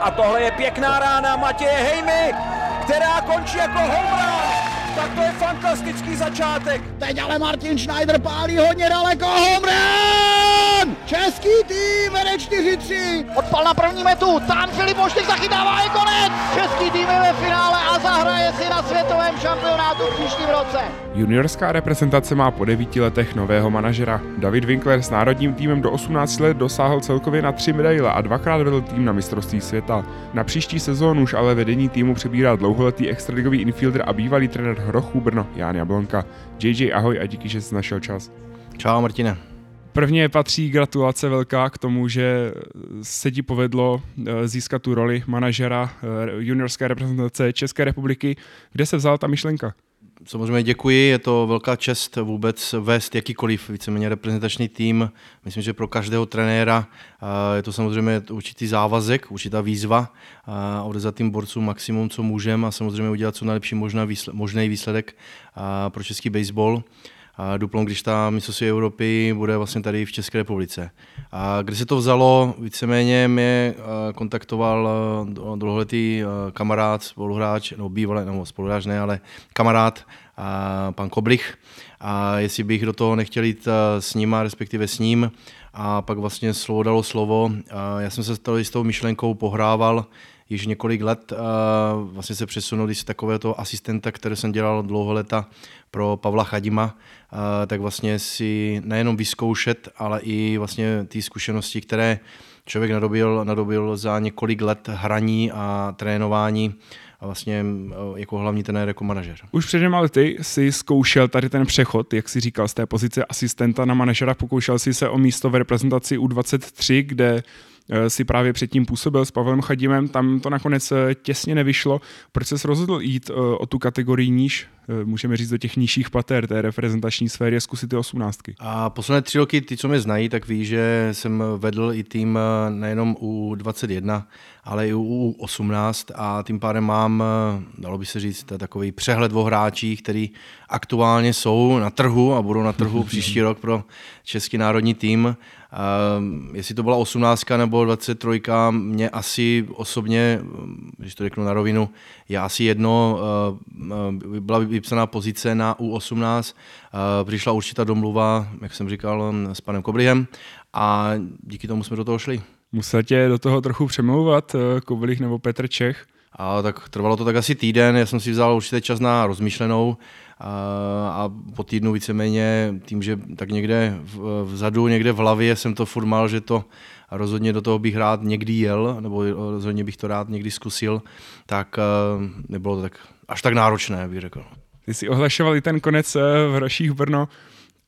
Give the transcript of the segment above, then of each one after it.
A tohle je pěkná rána Matěje Hejmy, která končí jako home Tak to je fantastický začátek. Teď ale Martin Schneider pálí hodně daleko. Home run! Český tým vede 4-3. Odpal na první metu, tam Filip Moštek zachytává, je konec! Český tým je ve finále a zahraje si na světovém šampionátu v příštím roce. Juniorská reprezentace má po devíti letech nového manažera. David Winkler s národním týmem do 18 let dosáhl celkově na tři medaile a dvakrát vedl tým na mistrovství světa. Na příští sezónu už ale vedení týmu přebírá dlouholetý extraligový infielder a bývalý trenér Hrochů Brno Jan Jablonka. JJ ahoj a díky, že jsi našel čas. Čau Martine. Prvně patří gratulace velká k tomu, že se ti povedlo eh, získat tu roli manažera eh, juniorské reprezentace České republiky. Kde se vzala ta myšlenka? Samozřejmě děkuji, je to velká čest vůbec vést jakýkoliv víceméně reprezentační tým. Myslím, že pro každého trenéra eh, je to samozřejmě určitý závazek, určitá výzva odezat tým borcům maximum, co můžeme a samozřejmě udělat co nejlepší možný výsledek pro český baseball a když ta mistrovství Evropy bude vlastně tady v České republice. A kde se to vzalo, víceméně mě eh, kontaktoval eh, dlouholetý eh, kamarád, spoluhráč, no bývalý, nebo spoluhráč ne, ale kamarád, pan Koblich, a jestli bych do toho nechtěl jít s ním, respektive s ním, a pak vlastně slovo dalo slovo. A já jsem se s tou myšlenkou pohrával, již několik let vlastně se přesunul z takového asistenta, který jsem dělal dlouho leta pro Pavla Chadima, tak vlastně si nejenom vyzkoušet, ale i vlastně ty zkušenosti, které člověk nadobil, nadobil za několik let hraní a trénování a vlastně jako hlavní trenér, jako manažer. Už před dvěma lety si zkoušel tady ten přechod, jak si říkal, z té pozice asistenta na manažera, pokoušel si se o místo v reprezentaci U23, kde Eh, si právě předtím působil s Pavlem Chadimem, tam to nakonec eh, těsně nevyšlo. Proč se rozhodl jít eh, o tu kategorii níž, můžeme říct do těch nižších pater té reprezentační sféry, zkusit ty osmnáctky? A posledné tři roky, ty, co mě znají, tak ví, že jsem vedl i tým nejenom u 21, ale i u 18 a tím pádem mám, dalo by se říct, takový přehled o hráčích, který aktuálně jsou na trhu a budou na trhu příští rok pro český národní tým Uh, jestli to byla 18 nebo 23, mě asi osobně, když to řeknu na rovinu, je asi jedno, uh, byla vypsaná pozice na U18, uh, přišla určitá domluva, jak jsem říkal, s panem Koblihem a díky tomu jsme do toho šli. Musel tě do toho trochu přemlouvat Koblich nebo Petr Čech? A tak trvalo to tak asi týden, já jsem si vzal určitě čas na rozmýšlenou a, a po týdnu víceméně tím, že tak někde vzadu, někde v hlavě jsem to furt mal, že to rozhodně do toho bych rád někdy jel, nebo rozhodně bych to rád někdy zkusil, tak nebylo to tak až tak náročné, bych řekl. Ty jsi ohlašoval i ten konec eh, v Hroších Brno.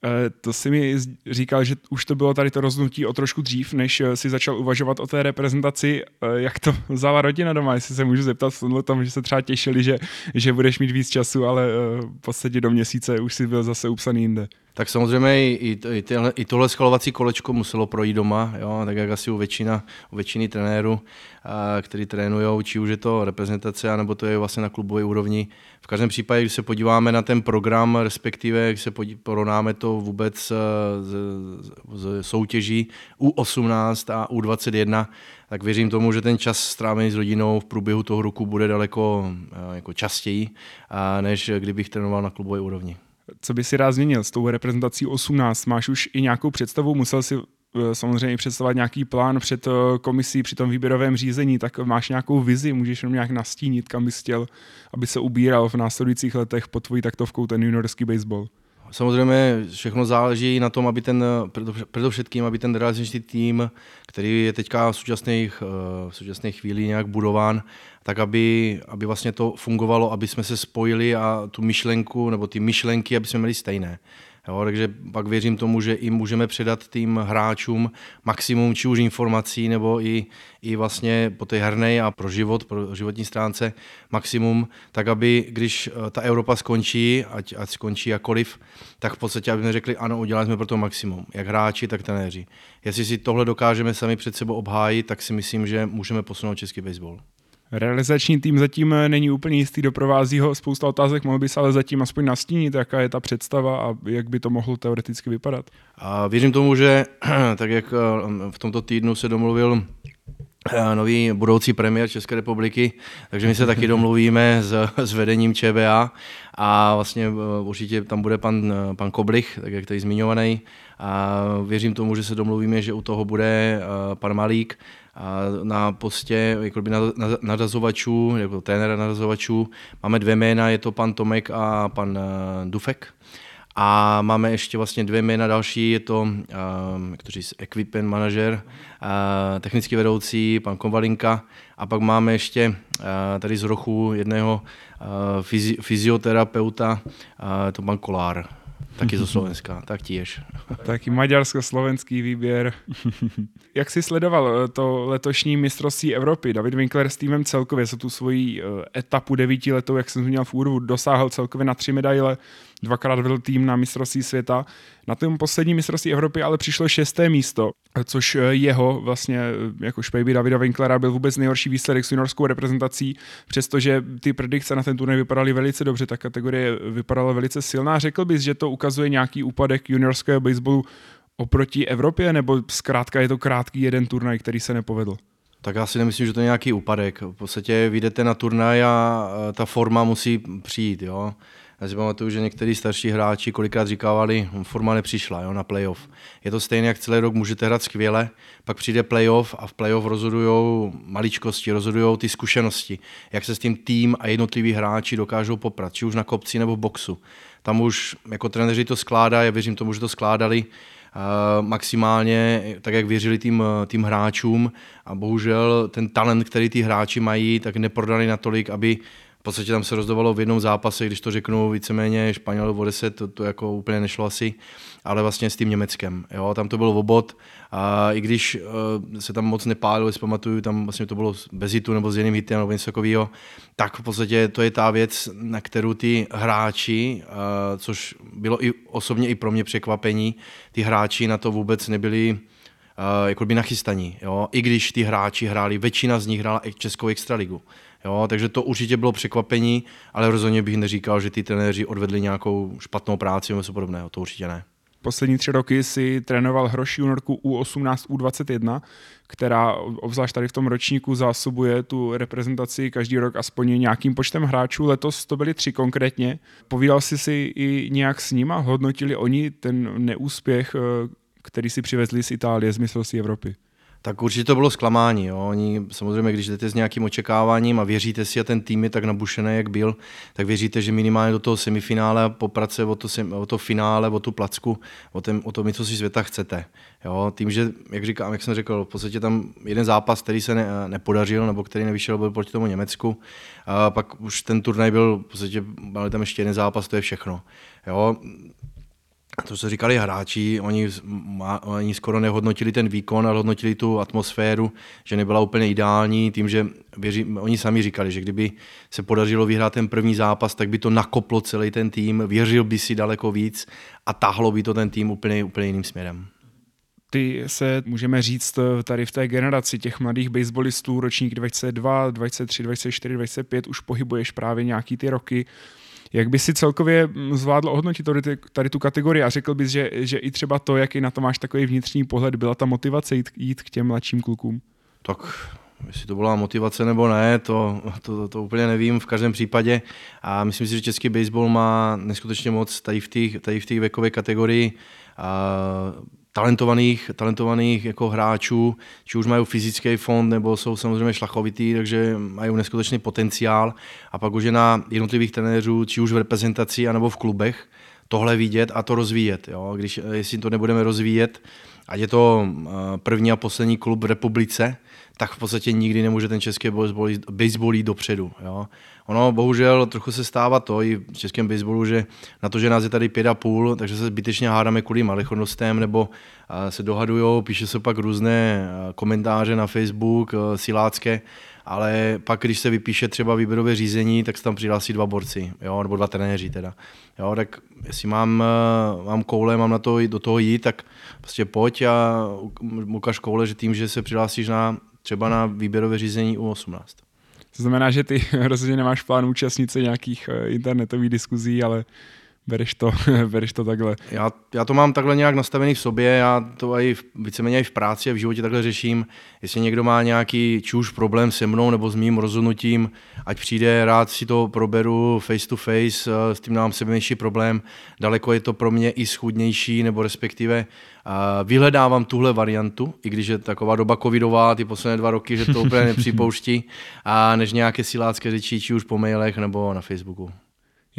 Eh, to si mi říkal, že už to bylo tady to rozhodnutí o trošku dřív, než eh, si začal uvažovat o té reprezentaci. Eh, jak to vzala rodina doma, jestli se můžu zeptat v tomhle tom, že se třeba těšili, že, že budeš mít víc času, ale v podstatě do měsíce už si byl zase upsaný jinde. Tak samozřejmě i, i, tyhle, i tohle schvalovací kolečko muselo projít doma, jo, tak jak asi u, většina, u většiny trenérů, a, který trénují, či už je to reprezentace, nebo to je vlastně na klubové úrovni. V každém případě, když se podíváme na ten program, respektive když se porovnáme to vůbec z, z, z soutěží U18 a U21, tak věřím tomu, že ten čas strávený s rodinou v průběhu toho roku bude daleko jako častěji, než kdybych trénoval na klubové úrovni co by si rád změnil s tou reprezentací 18? Máš už i nějakou představu? Musel si eh, samozřejmě představovat nějaký plán před eh, komisí při tom výběrovém řízení, tak máš nějakou vizi, můžeš jenom nějak nastínit, kam bys chtěl, aby se ubíral v následujících letech pod tvojí taktovkou ten juniorský baseball? Samozřejmě všechno záleží na tom, aby ten, především, aby ten realizační tým, který je teďka v současných, eh, v současné chvíli nějak budován, tak aby, aby vlastně to fungovalo, aby jsme se spojili a tu myšlenku, nebo ty myšlenky, aby jsme měli stejné. Jo, takže pak věřím tomu, že i můžeme předat tým hráčům maximum či už informací, nebo i, i vlastně po té herné a pro život, pro životní stránce maximum, tak aby, když eh, ta Evropa skončí, ať, ať skončí jakoliv, tak v podstatě, aby jsme řekli, ano, udělali jsme pro to maximum, jak hráči, tak trenéři. Jestli si tohle dokážeme sami před sebou obhájit, tak si myslím, že můžeme posunout český baseball. Realizační tým zatím není úplně jistý, doprovází ho spousta otázek, mohl by se ale zatím aspoň nastínit, jaká je ta představa a jak by to mohlo teoreticky vypadat. A věřím tomu, že tak jak eh, v tomto týdnu se domluvil Eh, nový budoucí premiér České republiky, takže my se taky domluvíme s, s vedením ČBA a vlastně eh, určitě tam bude pan, eh, pan Koblich, tak jak tady zmiňovaný. A věřím tomu, že se domluvíme, že u toho bude pan Malík na postě jako na, nadazovačů, jako trenéra nadazovačů. Máme dvě jména, je to pan Tomek a pan Dufek. A máme ještě vlastně dvě jména další, je to, uh, jak to říct, equipment manažer, uh, technický vedoucí, pan Konvalinka, a pak máme ještě tady z rochu jedného fyzi- fyzioterapeuta, to pan Kolár, taky zo Slovenska, tak tiež. Taky maďarsko-slovenský výběr. Jak jsi sledoval to letošní mistrovství Evropy? David Winkler s týmem celkově se tu svoji etapu devítiletou, jak jsem zmínil v úvodu, dosáhl celkově na tři medaile dvakrát vedl tým na mistrovství světa. Na tom poslední mistrovství Evropy ale přišlo šesté místo, což jeho vlastně jako špejby Davida Winklera byl vůbec nejhorší výsledek s juniorskou reprezentací, přestože ty predikce na ten turnaj vypadaly velice dobře, ta kategorie vypadala velice silná. Řekl bys, že to ukazuje nějaký úpadek juniorského baseballu oproti Evropě, nebo zkrátka je to krátký jeden turnaj, který se nepovedl? Tak já si nemyslím, že to je nějaký úpadek. V podstatě vyjdete na turnaj a ta forma musí přijít. Jo? Já si pamatuju, že někteří starší hráči kolikrát říkávali, forma nepřišla jo, na playoff. Je to stejné, jak celý rok můžete hrát skvěle, pak přijde playoff a v playoff rozhodují maličkosti, rozhodují ty zkušenosti, jak se s tím tým a jednotliví hráči dokážou poprat, či už na kopci nebo v boxu. Tam už jako trenéři to skládají, já věřím tomu, že to skládali uh, maximálně, tak jak věřili tým, tým hráčům a bohužel ten talent, který ty hráči mají, tak neprodali natolik, aby v podstatě tam se rozdovalo v jednom zápase, když to řeknu víceméně Španěl o 10, to, to jako úplně nešlo asi, ale vlastně s tím Německem. Jo? Tam to byl obod a i když uh, se tam moc nepálilo, si pamatuju, tam vlastně to bylo bez hitu nebo s jiným hitem nebo něco takového, tak v podstatě to je ta věc, na kterou ty hráči, uh, což bylo i osobně i pro mě překvapení, ty hráči na to vůbec nebyli uh, jako by nachystaní. Jo? I když ty hráči hráli, většina z nich hrála Českou extraligu. Jo, takže to určitě bylo překvapení, ale rozhodně bych neříkal, že ty trenéři odvedli nějakou špatnou práci nebo něco podobného, to určitě ne. Poslední tři roky si trénoval hroší juniorku U18, U21, která obzvlášť tady v tom ročníku zásobuje tu reprezentaci každý rok aspoň nějakým počtem hráčů. Letos to byly tři konkrétně. Povídal jsi si i nějak s nima? Hodnotili oni ten neúspěch, eh, který si přivezli z Itálie z mistrovství Evropy? Tak určitě to bylo zklamání. Jo. Oni samozřejmě, když jdete s nějakým očekáváním a věříte si a ten tým je tak nabušený, jak byl, tak věříte, že minimálně do toho semifinále poprace o to, o to finále, o tu placku, o, tom, o tom, co si světa chcete. Jo. Tím, že, jak, říkám, jak jsem řekl, v podstatě tam jeden zápas, který se ne, nepodařil, nebo který nevyšel, byl proti tomu Německu. A pak už ten turnaj byl, v podstatě byl tam ještě jeden zápas, to je všechno. Jo to, co říkali hráči, oni, oni skoro nehodnotili ten výkon, ale hodnotili tu atmosféru, že nebyla úplně ideální, tím, že věří, oni sami říkali, že kdyby se podařilo vyhrát ten první zápas, tak by to nakoplo celý ten tým, věřil by si daleko víc a tahlo by to ten tým úplně, úplně jiným směrem. Ty se, můžeme říct, tady v té generaci těch mladých baseballistů, ročník 22, 23, 24, 25, už pohybuješ právě nějaký ty roky. Jak by si celkově mm, zvládl ohodnotit tady, tady tu kategorii a řekl bys, že, že i třeba to, jaký na to máš takový vnitřní pohled, byla ta motivace jít, jít k těm mladším klukům? Tak jestli to byla motivace nebo ne, to, to, to, to úplně nevím v každém případě. A myslím si, že český baseball má neskutečně moc tady v té tady v věkové kategorii. A talentovaných, talentovaných jako hráčů, či už mají fyzický fond, nebo jsou samozřejmě šlachovitý, takže mají neskutečný potenciál. A pak už je na jednotlivých trenérů, či už v reprezentaci, anebo v klubech, tohle vidět a to rozvíjet. Jo? Když, jestli to nebudeme rozvíjet, ať je to eh, první a poslední klub v republice, tak v podstatě nikdy nemůže ten český baseball jít dopředu. Jo? Ono bohužel trochu se stává to i v českém baseballu, že na to, že nás je tady pět a půl, takže se zbytečně hádáme kvůli malichodnostem nebo se dohadují, píše se pak různé komentáře na Facebook, silácké, ale pak, když se vypíše třeba výběrové řízení, tak se tam přihlásí dva borci, jo, nebo dva trenéři teda. Jo, tak jestli mám, mám koule, mám na to do toho jít, tak prostě pojď a ukaž koule, že tím, že se přihlásíš na, třeba na výběrové řízení u 18. To znamená, že ty rozhodně nemáš plán účastnit se nějakých eh, internetových diskuzí, ale bereš to, bereš to takhle. Já, já to mám takhle nějak nastavený v sobě, já to i v, víceméně i v práci a v životě takhle řeším. Jestli někdo má nějaký či už problém se mnou nebo s mým rozhodnutím, ať přijde, rád si to proberu face to face, eh, s tím mám sebenější problém. Daleko je to pro mě i schudnější, nebo respektive uh, vyhledávám tuhle variantu, i když je taková doba covidová, ty poslední dva roky, že to úplně nepřipouští, a než nějaké silácké řeči, či už po mailech nebo na Facebooku.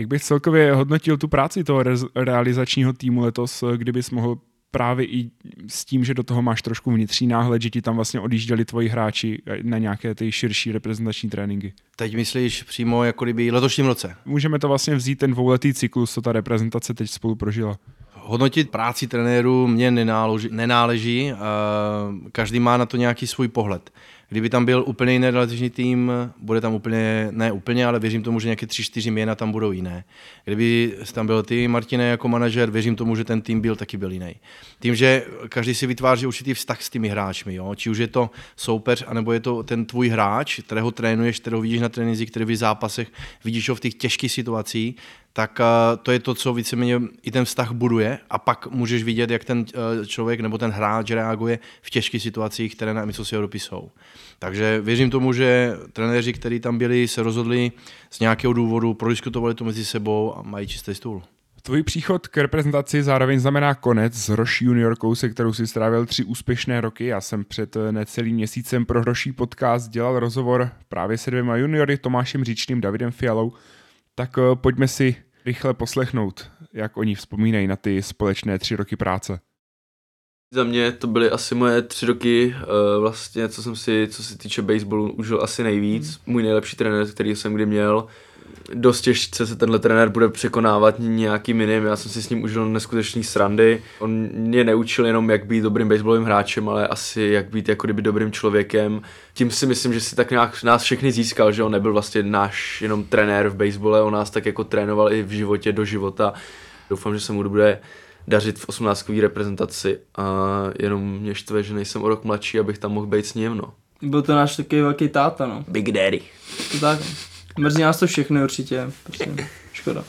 Jak bych celkově hodnotil tu práci toho re- realizačního týmu letos, kdybys mohl právě i s tím, že do toho máš trošku vnitřní náhled, že ti tam vlastně odjížděli tvoji hráči na nějaké ty širší reprezentační tréninky. Teď myslíš přímo jako kdyby letošním roce? Můžeme to vlastně vzít ten dvouletý cyklus, co ta reprezentace teď spolu prožila. Hodnotit práci trenéru mě nenáleží, nenáleží. každý má na to nějaký svůj pohled. Kdyby tam byl úplně jiný relativní tým, bude tam úplně, ne úplně, ale věřím tomu, že nějaké tři, čtyři měna tam budou jiné. Kdyby tam byl ty, Martine, jako manažer, věřím tomu, že ten tým byl taky byl jiný. Tím, že každý si vytváří určitý vztah s těmi hráčmi, jo? či už je to soupeř, anebo je to ten tvůj hráč, kterého trénuješ, kterého vidíš na tréninci, který v zápasech, vidíš ho v těch těžkých situacích, tak uh, to je to, co víceméně i ten vztah buduje a pak můžeš vidět, jak ten uh, člověk nebo ten hráč reaguje v těžkých situacích, které na mistrovství Evropy jsou. Takže věřím tomu, že trenéři, kteří tam byli, se rozhodli z nějakého důvodu, prodiskutovali to mezi sebou a mají čistý stůl. Tvůj příchod k reprezentaci zároveň znamená konec s Hroší juniorkou, se kterou si strávil tři úspěšné roky. Já jsem před necelým měsícem pro Hroší podcast dělal rozhovor právě se dvěma juniory, Tomášem Říčným, Davidem Fialou. Tak eh, pojďme si rychle poslechnout, jak oni vzpomínají na ty společné tři roky práce. Za mě to byly asi moje tři roky, uh, vlastně, co jsem si, co se týče baseballu, užil asi nejvíc. Můj nejlepší trenér, který jsem kdy měl. Dost těžce se tenhle trenér bude překonávat nějakým jiným. Já jsem si s ním užil neskutečný srandy. On mě neučil jenom, jak být dobrým baseballovým hráčem, ale asi jak být jako kdyby dobrým člověkem. Tím si myslím, že si tak nějak nás všechny získal, že on nebyl vlastně náš jenom trenér v basebole, on nás tak jako trénoval i v životě do života. Doufám, že se mu bude dařit v 18. reprezentaci a jenom mě štve, že nejsem o rok mladší, abych tam mohl být s ním, no. Byl to náš takový velký táta, no. Big Daddy. To tak. Mrzí nás to všechny určitě, prostě škoda.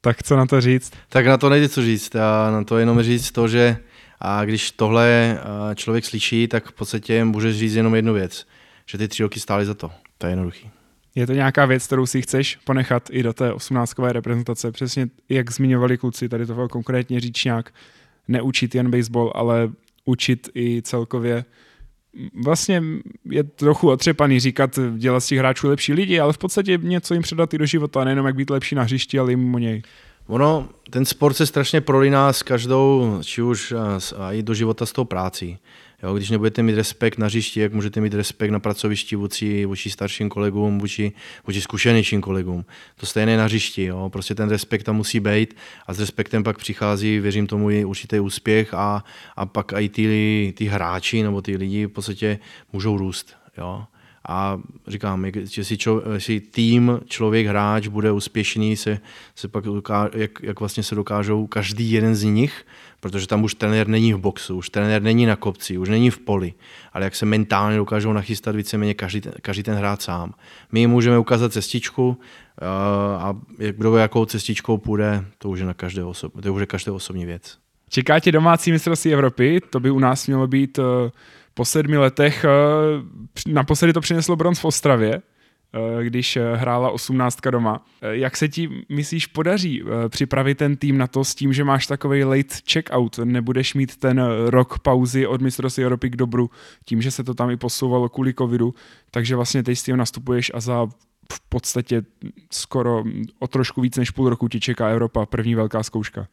Tak co na to říct? Tak na to nejde co říct, a na to jenom říct to, že a když tohle člověk slyší, tak v podstatě může říct jenom jednu věc, že ty tři roky stály za to. To je jednoduchý. Je to nějaká věc, kterou si chceš ponechat i do té 18 reprezentace? Přesně jak zmiňovali kluci, tady to konkrétně nějak neučit jen baseball, ale učit i celkově vlastně je trochu otřepaný říkat, dělat z těch hráčů lepší lidi, ale v podstatě něco jim předat i do života, nejenom jak být lepší na hřišti, ale i mimo něj. Ono, ten sport se strašně prolíná s každou, či už i do života s tou prácí. Jo, když nebudete mít respekt na hřišti, jak můžete mít respekt na pracovišti vůči, vůči starším kolegům, vůči, vůči zkušenějším kolegům. To stejné na hřišti. Jo. Prostě ten respekt tam musí být a s respektem pak přichází, věřím tomu, i určitý úspěch a, a pak i ty, ty hráči nebo ty lidi v podstatě můžou růst. Jo. A říkám, že si, čo, si tým, člověk, hráč bude úspěšný, se, se pak dokáže, jak, jak vlastně se dokážou každý jeden z nich protože tam už trenér není v boxu, už trenér není na kopci, už není v poli, ale jak se mentálně dokážou nachystat víceméně každý, každý ten hrát sám. My jim můžeme ukázat cestičku eh, a kdo jakou cestičkou půjde, to už je na každé osob, to už je každé osobní věc. Čeká tě domácí mistrovství Evropy, to by u nás mělo být eh, po sedmi letech. Eh, naposledy to přineslo bronz v Ostravě, Eh, když eh, hrála osmnáctka doma. Jak se ti, myslíš, podaří připravit ten tým na to s tím, že máš takový late check-out, nebudeš mít ten rok pauzy od mistrovství Evropy k dobru, tím, že se to tam i posouvalo kvůli covidu, takže vlastně teď s tím nastupuješ a za v podstatě skoro o trošku víc než půl roku ti čeká Evropa, první velká zkouška.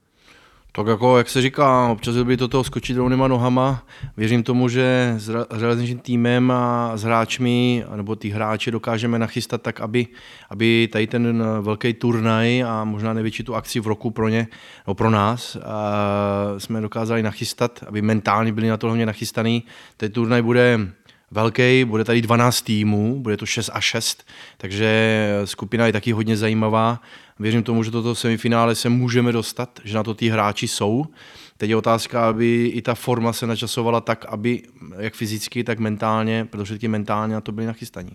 Tak jako, jak se říká, občas by to toho skočit rovnýma nohama. Věřím tomu, že s železničním týmem a s hráčmi, nebo ty hráče dokážeme nachystat tak, aby, aby tady ten velký turnaj a možná největší tu akci v roku pro ně, nebo pro nás, a jsme dokázali nachystat, aby mentálně byli na to hlavně nachystaný. Ten turnaj bude velký, bude tady 12 týmů, bude to 6 a 6, takže skupina je taky hodně zajímavá. Věřím tomu, že toto semifinále se můžeme dostat, že na to ty hráči jsou. Teď je otázka, aby i ta forma se načasovala tak, aby jak fyzicky, tak mentálně, především mentálně na to byli nachystaní.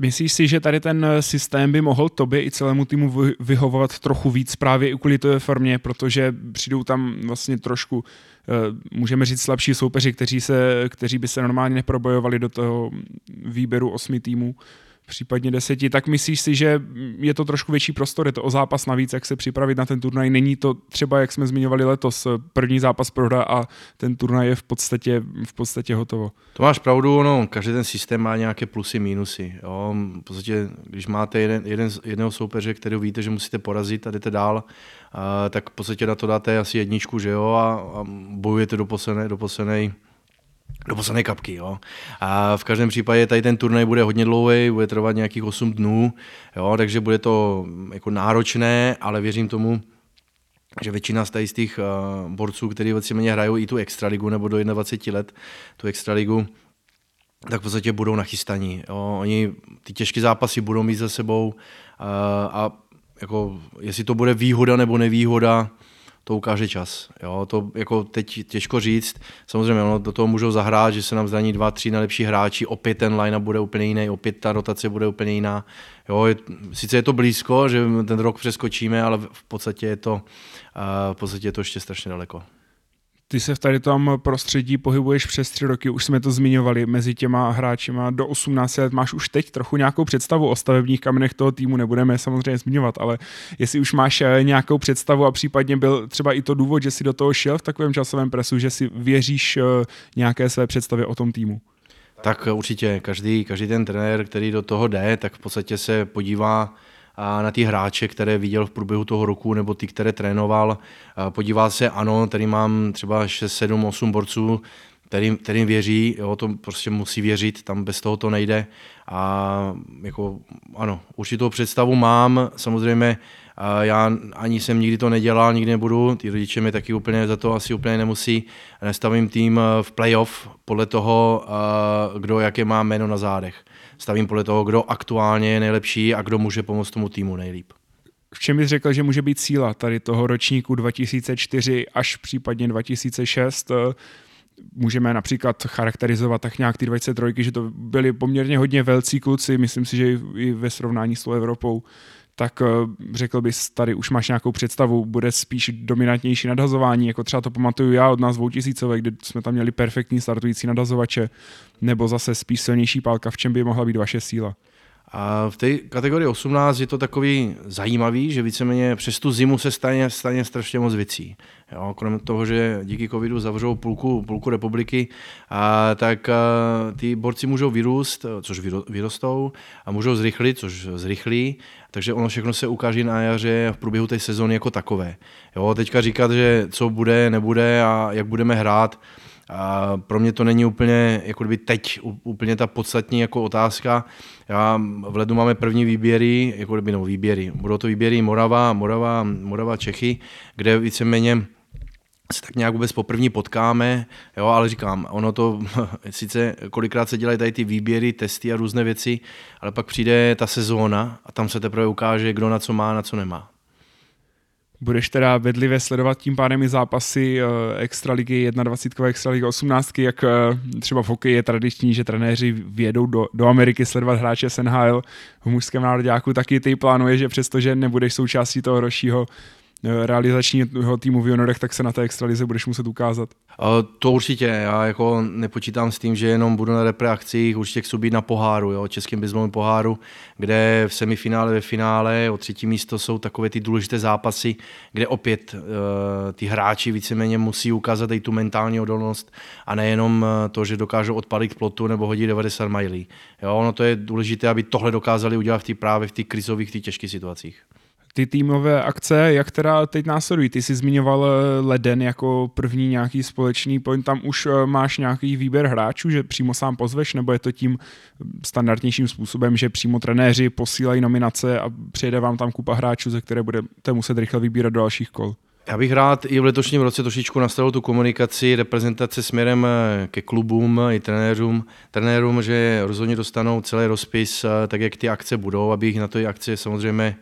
Myslíš si, že tady ten systém by mohl tobě i celému týmu vyhovovat trochu víc právě i kvůli té formě, protože přijdou tam vlastně trošku, eh, můžeme říct, slabší soupeři, kteří, se, kteří by se normálně neprobojovali do toho výběru osmi týmů případně deseti, tak myslíš si, že je to trošku větší prostor, je to o zápas navíc, jak se připravit na ten turnaj. Není to třeba, jak jsme zmiňovali letos, první zápas prohra a ten turnaj je v podstatě, v podstatě hotovo. To máš pravdu, no, každý ten systém má nějaké plusy, minusy. Jo. V podstatě, když máte jeden, jeden, jedného soupeře, který víte, že musíte porazit a jdete dál, a, tak v podstatě na to dáte asi jedničku, že jo, a, a bojujete do posledné, do posledné do posledné kapky. Jo. A v každém případě tady ten turnaj bude hodně dlouhý, bude trvat nějakých 8 dnů, jo, takže bude to jako náročné, ale věřím tomu, že většina z těch uh, borců, kteří mě hrajou i tu extraligu nebo do 21 let, tu extraligu, tak v podstatě budou nachystaní. Jo. Oni ty těžké zápasy budou mít za sebou uh, a jako, jestli to bude výhoda nebo nevýhoda, to ukáže čas. Jo, to jako teď těžko říct. Samozřejmě ono do toho můžou zahrát, že se nám zraní dva, tři nejlepší hráči, opět ten line bude úplně jiný, opět ta rotace bude úplně jiná. Jo, je, sice je to blízko, že ten rok přeskočíme, ale v podstatě je to, uh, v podstatě je to ještě strašně daleko. Ty se v tady tom prostředí pohybuješ přes tři roky, už jsme to zmiňovali, mezi těma hráčima do 18 let máš už teď trochu nějakou představu o stavebních kamenech toho týmu, nebudeme samozřejmě zmiňovat, ale jestli už máš eh, nějakou představu a případně byl třeba i to důvod, že si do toho šel v takovém časovém presu, že si věříš eh, nějaké své představě o tom týmu. Tak určitě, každý, každý ten trenér, který do toho jde, tak v podstatě se podívá a na ty hráče, které viděl v průběhu toho roku, nebo ty, které trénoval. Podíval se, ano, tady mám třeba 6, 7, 8 borců, kterým, kterým věří, jo, to prostě musí věřit, tam bez toho to nejde. A jako, ano, určitou představu mám, samozřejmě já ani jsem nikdy to nedělal, nikdy nebudu, ty rodiče mi taky úplně za to asi úplně nemusí. Nestavím tým v playoff podle toho, kdo jaké má jméno na zádech stavím podle toho, kdo aktuálně je nejlepší a kdo může pomoct tomu týmu nejlíp. V čem bys řekl, že může být síla tady toho ročníku 2004 až případně 2006? Můžeme například charakterizovat tak nějak ty 23, že to byli poměrně hodně velcí kluci, myslím si, že i ve srovnání s tou Evropou tak eh, řekl bys, tady už máš nějakou představu, bude spíš dominantnější nadhazování, jako třeba to pamatuju já od nás dvoutisícové, kde jsme tam měli perfektní startující nadhazovače, nebo zase spíš silnější pálka, v čem by mohla být vaše síla? A v té kategorii 18 je to takový zajímavý, že víceméně přes tu zimu se stane, stane strašně moc věcí. Jo, kromě toho, že díky covidu zavřou půlku, půlku republiky, a, tak a, ty borci můžou vyrůst, což vyrostou, a můžou zrychlit, což zrychlí, takže ono všechno se ukáže na jaře v průběhu té sezóny jako takové. Jo, teďka říkat, že co bude, nebude a jak budeme hrát, a pro mě to není úplně, jako kdyby teď úplně ta podstatní jako otázka. Já v ledu máme první výběry, jako kdyby no výběry. Budou to výběry Morava, Morava, Morava Čechy, kde víceméně se tak nějak vůbec poprvní potkáme, jo, ale říkám, ono to, sice kolikrát se dělají tady ty výběry, testy a různé věci, ale pak přijde ta sezóna a tam se teprve ukáže, kdo na co má, na co nemá. Budeš teda bedlivě sledovat tím pádem i zápasy uh, Extraligy 21, Extraligy 18, jak uh, třeba v hokeji je tradiční, že trenéři vědou do, do Ameriky sledovat hráče SNHL. V mužském národňáku taky ty plánuje, že přestože nebudeš součástí toho rošího Eh, realizačního týmu v juniorech, tak se na té extralize budeš muset ukázat. To určitě, já jako nepočítám s tím, že jenom budu na repreakcích, určitě chci být na poháru, jo, českém bizlovém poháru, kde v semifinále, ve finále o třetí místo jsou takové ty důležité zápasy, kde opět uh, ty hráči víceméně musí ukázat i tu mentální odolnost a nejenom eh, to, že dokážou odpalit plotu nebo hodit 90 milí. Jo, ono to je důležité, aby tohle dokázali udělat v tý, právě v těch krizových, těch těžkých situacích ty týmové akce, jak teda teď následují? Ty jsi zmiňoval eh, leden jako první nějaký společný point, tam už eh, máš nějaký výběr hráčů, že přímo sám pozveš, nebo je to tím standardnějším způsobem, že přímo trenéři posílají nominace a přijede vám tam kupa hráčů, ze které budete muset rychle vybírat do dalších kol? Já bych rád i v letošním roce trošičku nastavil tu komunikaci, reprezentace směrem eh, ke klubům i trenérům, trenérům, že rozhodně dostanou celý rozpis, tak jak ty akce budou, aby jich na to akce samozřejmě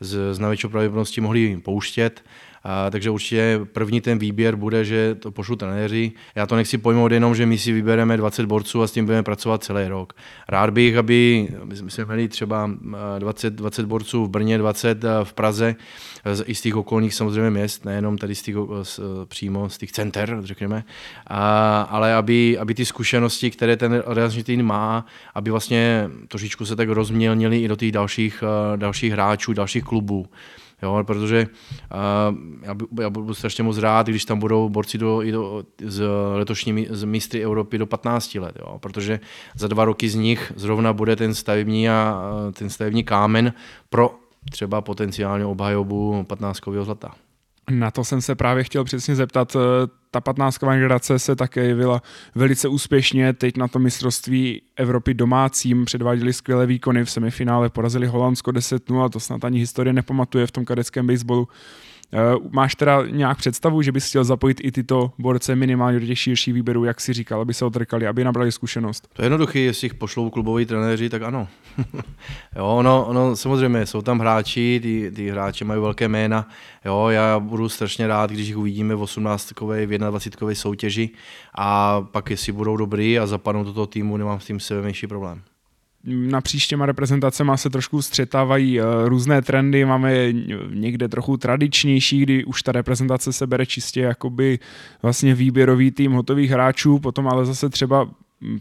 z, z největší pravděpodobností mohli pouštět. A, takže určitě první ten výběr bude, že to pošlu trenéři. Já to nechci pojmout jenom, že my si vybereme 20 borců a s tím budeme pracovat celý rok. Rád bych, aby my jsme měli třeba 20, 20 borců v Brně, 20 v Praze, i z těch okolních samozřejmě měst, nejenom tady z těch, z, přímo z těch center, řekněme, a, ale aby, aby ty zkušenosti, které ten realizační tým má, aby vlastně trošičku se tak rozmělnili i do těch dalších, dalších hráčů, dalších klubů. Jo, protože uh, já, by, já budu strašně moc rád, když tam budou borci do, i do, z letošní z mistry Evropy do 15 let, jo, protože za dva roky z nich zrovna bude ten stavební, a, ten stavební kámen pro třeba potenciálně obhajobu 15 zlata. Na to jsem se právě chtěl přesně zeptat. Ta 15 generace se také jevila velice úspěšně. Teď na to mistrovství Evropy domácím předváděli skvělé výkony. V semifinále porazili Holandsko 10-0, to snad ani historie nepamatuje v tom kadeckém baseballu. Eh, máš teda nějak představu, že bys chtěl zapojit i tyto borce minimálně do těch širších výběrů, jak si říkal, aby se odrkali, aby nabrali zkušenost? To je jednoduché, jestli jich pošlou kluboví trenéři, tak ano. jo, ono, ono, samozřejmě, jsou tam hráči, ty, ty hráči mají velké jména. Jo, já budu strašně rád, když jich uvidíme v 18. v 21. soutěži a pak jestli budou dobrý a zapadnou do toho týmu, nemám s tím sebe menší problém na příštěma reprezentacema se trošku střetávají eh, různé trendy, máme někde trochu tradičnější, kdy už ta reprezentace se bere čistě jakoby vlastně výběrový tým hotových hráčů, potom ale zase třeba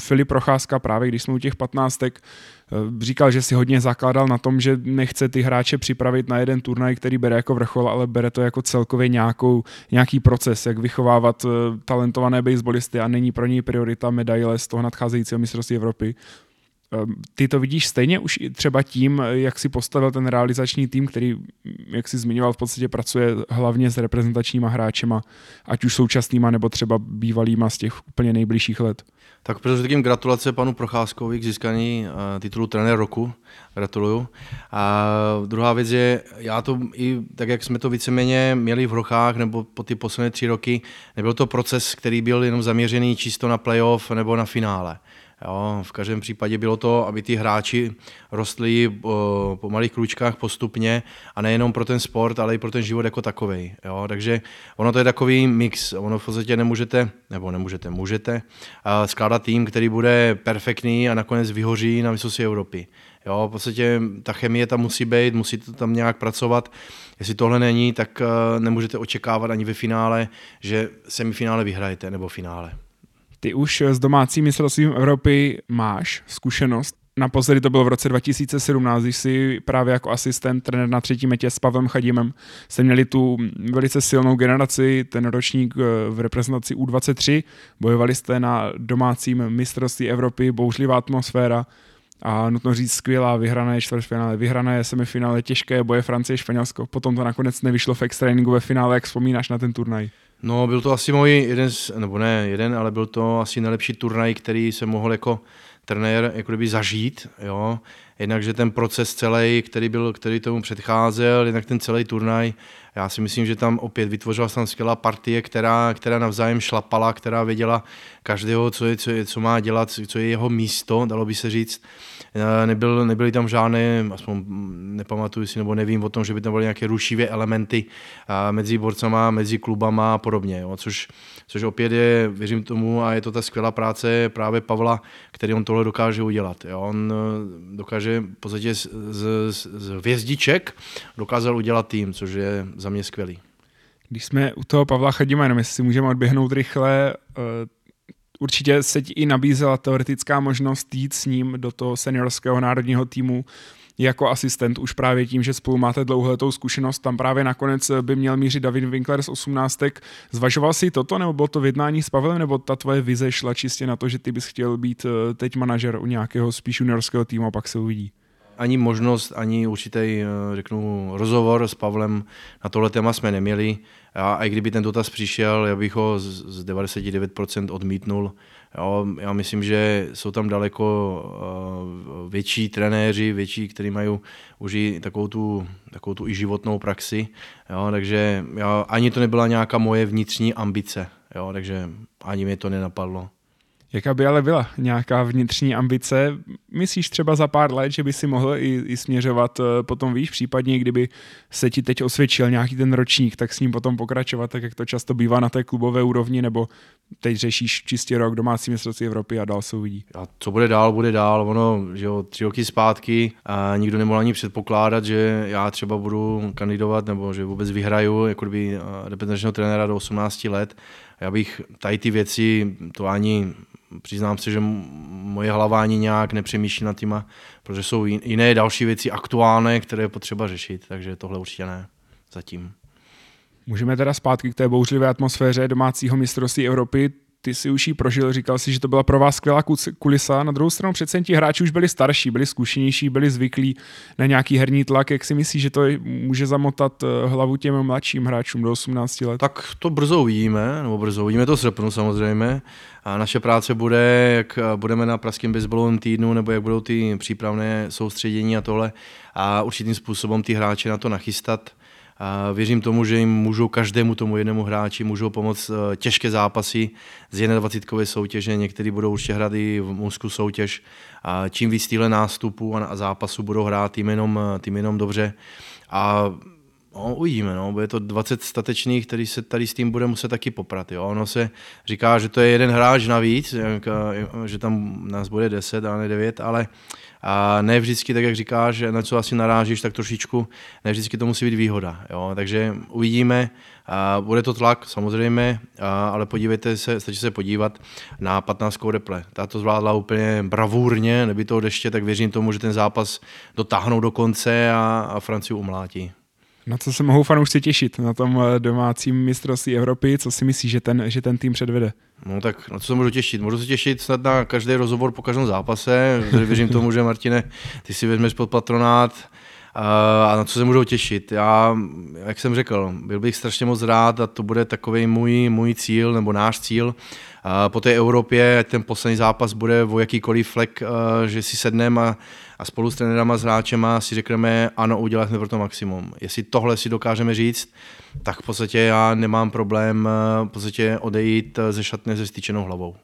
Filip Procházka právě, když jsme u těch patnáctek, eh, říkal, že si hodně zakládal na tom, že nechce ty hráče připravit na jeden turnaj, který bere jako vrchol, ale bere to jako celkově nějakou, nějaký proces, jak vychovávat eh, talentované baseballisty a není pro něj priorita medaile z toho nadcházejícího mistrovství Evropy. Ehm, ty to vidíš stejně už třeba tím, jak si postavil ten realizační tým, který, jak si zmiňoval, v podstatě pracuje hlavně s reprezentačníma hráčema, ať už současnýma nebo třeba bývalýma z těch úplně nejbližších let. Tak především gratulace panu Procházkovi k získání uh, titulu trenér roku. Gratuluju. A druhá věc je, já to i tak, jak jsme to víceméně měli v Hrochách nebo po ty poslední tři roky, nebyl to proces, který byl jenom zaměřený čisto na playoff nebo na finále. Jo, v každém případě bylo to, aby ty hráči rostli po, po malých kručkách postupně a nejenom pro ten sport, ale i pro ten život jako takový. Takže ono to je takový mix. Ono v podstatě nemůžete, nebo nemůžete, můžete skládat tým, který bude perfektní a nakonec vyhoří na mistrovství Evropy. Jo, v podstatě ta chemie tam musí být, musíte tam nějak pracovat. Jestli tohle není, tak nemůžete očekávat ani ve finále, že semifinále vyhrajete nebo finále. Ty už s domácím mistrovstvím Evropy máš zkušenost. Naposledy to bylo v roce 2017, když si právě jako asistent, trenér na třetí metě s Pavlem Chadimem jste měli tu velice silnou generaci, ten ročník eh, v reprezentaci U23, bojovali jste na domácím mistrovství Evropy, bouřlivá atmosféra a nutno říct skvělá, vyhrané čtvrtfinále, vyhrané semifinále, těžké boje Francie, Španělsko. Potom to nakonec nevyšlo v extra ve finále, jak vzpomínáš na ten turnaj? No, byl to asi můj jeden, nebo ne jeden, ale byl to asi nejlepší turnaj, který jsem mohl jako trenér jako kdyby zažít, jo. Jednak, že ten proces celý, který, byl, který tomu předcházel, jednak ten celý turnaj, já si myslím, že tam opět vytvořila tam skvělá partie, která, která navzájem šlapala, která věděla každého, co, je, co, je, co má dělat, co je jeho místo, dalo by se říct. Eh, nebyl, nebyly tam žádné, aspoň nepamatuju si, nebo nevím o tom, že by tam byly nějaké rušivé elementy eh, mezi borcama, mezi klubama a podobně, jo, což, což opět je, věřím tomu, a je to ta skvělá práce právě Pavla, který on tohle dokáže udělat. Jo. On eh, dokáže v podstatě z, z, z hvězdiček dokázal udělat tým, což je za mě skvělý. Když jsme u toho Pavla Chadima, jenom jestli můžeme odběhnout rychle, určitě se ti i nabízela teoretická možnost jít s ním do toho seniorského národního týmu jako asistent už právě tím, že spolu máte dlouholetou zkušenost. Tam právě nakonec by měl mířit David Winkler z 18. Zvažoval jsi toto, nebo bylo to v s Pavlem, nebo ta tvoje vize šla čistě na to, že ty bys chtěl být eh, teď manažer u nějakého spíš juniorského týmu a pak se uvidí? ani možnost, ani určitý, eh, řeknu, rozhovor s Pavlem na tohle téma jsme neměli. A i kdyby ten dotaz přišel, já bych ho z 99% odmítnul. Jo, já myslím, že jsou tam daleko uh, větší trenéři, větší, kteří mají už i takovou tu, takovou tu i životnou praxi. Jo, takže já, ani to nebyla nějaká moje vnitřní ambice. Jo, takže ani mě to nenapadlo. Jaká by ale byla nějaká vnitřní ambice? Myslíš třeba za pár let, že by si mohl i, i směřovat eh, potom víš, případně kdyby se ti teď osvědčil nějaký ten ročník, tak s ním potom pokračovat, tak jak to často bývá na té klubové úrovni, nebo teď řešíš čistě rok domácí mistrovství Evropy a dál se uvidí? A co bude dál, bude dál. Ono, že jo, tři roky zpátky a nikdo nemohl ani předpokládat, že já třeba budu kandidovat nebo že vůbec vyhraju jako kdyby eh, trenéra do 18 let. Já bych tady ty věci, to ani přiznám se, že moje hlava ani nějak nepřemýšlí nad týma, protože jsou jiné další věci aktuálné, které je potřeba řešit, takže tohle určitě ne zatím. Můžeme teda zpátky k té bouřlivé atmosféře domácího mistrovství Evropy ty si už ji prožil, říkal si, že to byla pro vás skvělá kulisa. Na druhou stranu přece ti hráči už byli starší, byli zkušenější, byli zvyklí na nějaký herní tlak. Jak si myslíš, že to může zamotat eh, hlavu těm mladším hráčům do 18 let? Tak to brzo uvidíme, nebo brzo uvidíme to srpnu samozřejmě. A naše práce bude, jak eh, budeme na pražském baseballovém týdnu, nebo jak budou ty přípravné soustředění a tohle. A určitým způsobem ty hráče na to nachystat a věřím tomu, že jim můžou každému tomu jednomu hráči můžou pomoct eh, těžké zápasy z 21. soutěže, někteří budou určitě hrát i v Musku soutěž. A čím víc týhle nástupů a zápasu budou hrát, tím jenom, eh, tím jenom dobře. A No, uvidíme, no. bude to 20 statečných, který se tady s tím bude muset taky poprat. Jo. Ono se říká, že to je jeden hráč navíc, že tam nás bude 10 a ne 9, ale a ne vždycky, tak jak říkáš, na co asi narážíš, tak trošičku, ne vždycky to musí být výhoda. Jo. Takže uvidíme, a bude to tlak samozřejmě, a, ale podívejte se, stačí se podívat na 15. reple. Ta to zvládla úplně bravurně, neby toho deště, tak věřím tomu, že ten zápas dotáhnou do konce a, a Francii umlátí. Na co se mohou fanoušci těšit na tom eh, domácím mistrovství Evropy? Co si myslíš, že ten, že ten tým předvede? No tak na co se můžu těšit? Můžu se těšit snad na každý rozhovor po každém zápase. Věřím tomu, že Martine, ty si vezmeš pod patronát a na co se můžou těšit. Já, jak jsem řekl, byl bych strašně moc rád a to bude takový můj, můj cíl nebo náš cíl, po té Evropě, ať ten poslední zápas bude o jakýkoliv flek, že si sedneme a, a spolu s trenérama, s hráčema si řekneme, ano, udělali jsme pro to maximum. Jestli tohle si dokážeme říct, tak v podstatě já nemám problém v podstatě odejít ze šatny se styčenou hlavou.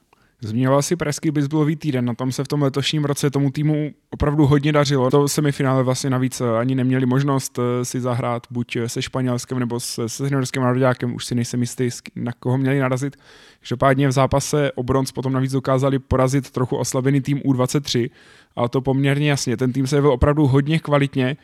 Zmiňoval si pražský baseballový týden, na tom se v tom letošním roce tomu týmu opravdu hodně dařilo. To semifinále vlastně navíc ani neměli možnost eh, si zahrát buď se Španělskem nebo se, se seniorským nároďákem, už si nejsem jistý, na koho měli narazit. Každopádně v zápase o bronz potom navíc dokázali porazit trochu oslabený tým U23 a to poměrně jasně. Ten tým se byl opravdu hodně kvalitně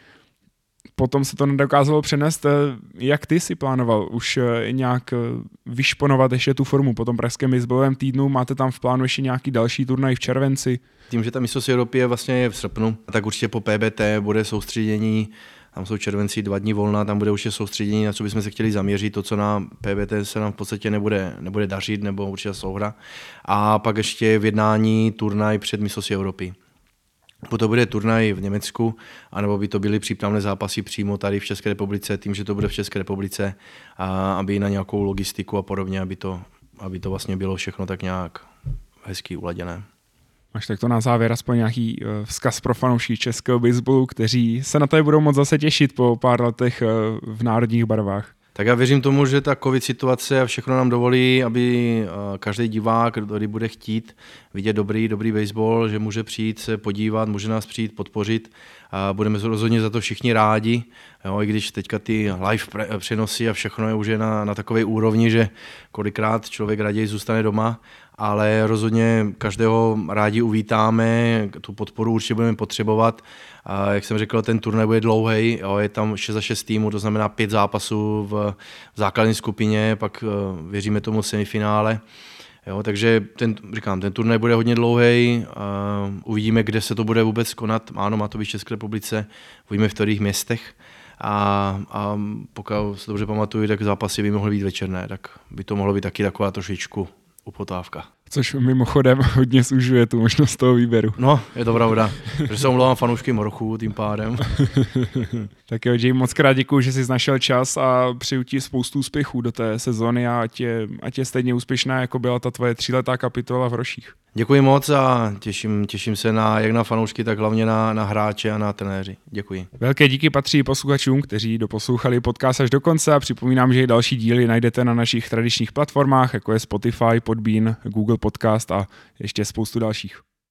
potom se to nedokázalo přenést. Eh, jak ty si plánoval už eh, nějak eh, vyšponovat ještě tu formu po tom pražském baseballovém týdnu? Máte tam v plánu ještě nějaký další turnaj v červenci? Tím, že ta mistrovství Evropy je vlastně v srpnu, tak určitě po PBT bude soustředění tam jsou červenci dva dní volna, tam bude určitě soustředění, na co bychom se chtěli zaměřit, to, co na PBT se nám v podstatě nebude, nebude dařit, nebo určitě souhra. A pak ještě v jednání turnaj před mistrovství Evropy. Potom bude turnaj v Německu, anebo by to byly přípravné zápasy přímo tady v České republice, tím, že to bude v České republice, a aby na nějakou logistiku a podobně, aby to, aby to vlastně bylo všechno tak nějak hezky uladěné. Máš tak to na závěr aspoň nějaký uh, vzkaz pro fanoušky českého baseballu, kteří se na to budou moc zase těšit po pár letech uh, v národních barvách. Tak já věřím tomu, že ta covid situace a všechno nám dovolí, aby eh, každý divák, kdo bude chtít vidět dobrý, dobrý baseball, že může přijít se podívat, může nás přijít podpořit. A budeme rozhodně za to všichni rádi, jo, i když teďka ty live přenosy a všechno je už na, na takové úrovni, že kolikrát člověk raději zůstane doma, ale rozhodně každého rádi uvítáme, tu podporu určitě budeme potřebovat. A jak jsem řekl, ten turnaj bude dlouhý, jo, je tam 6 za 6 týmů, to znamená 5 zápasů v, základní skupině, pak uh, věříme tomu semifinále. Jo, takže ten, říkám, ten turnaj bude hodně dlouhý, uh, uvidíme, kde se to bude vůbec konat. Ano, má to být v České republice, uvidíme v kterých městech. A, a pokud se dobře pamatuju, tak zápasy by mohly být večerné, tak by to mohlo být taky taková trošičku u Podawka. Což mimochodem hodně zužuje tu možnost toho výběru. No, je to pravda. že se omlouvám fanoušky Morchu tím pádem. tak jo, Jay, moc krát děkuji, že jsi našel čas a přeju ti spoustu úspěchů do té sezony a ať je, ať je stejně úspěšná, jako byla ta tvoje tříletá kapitola v Roších. Děkuji moc a těším, těším se na, jak na fanoušky, tak hlavně na, na hráče a na trenéři. Děkuji. Velké díky patří posluchačům, kteří doposlouchali podcast až do konce a připomínám, že i další díly najdete na našich tradičních platformách, jako je Spotify, Podbean, Google podcast a ještě spoustu dalších.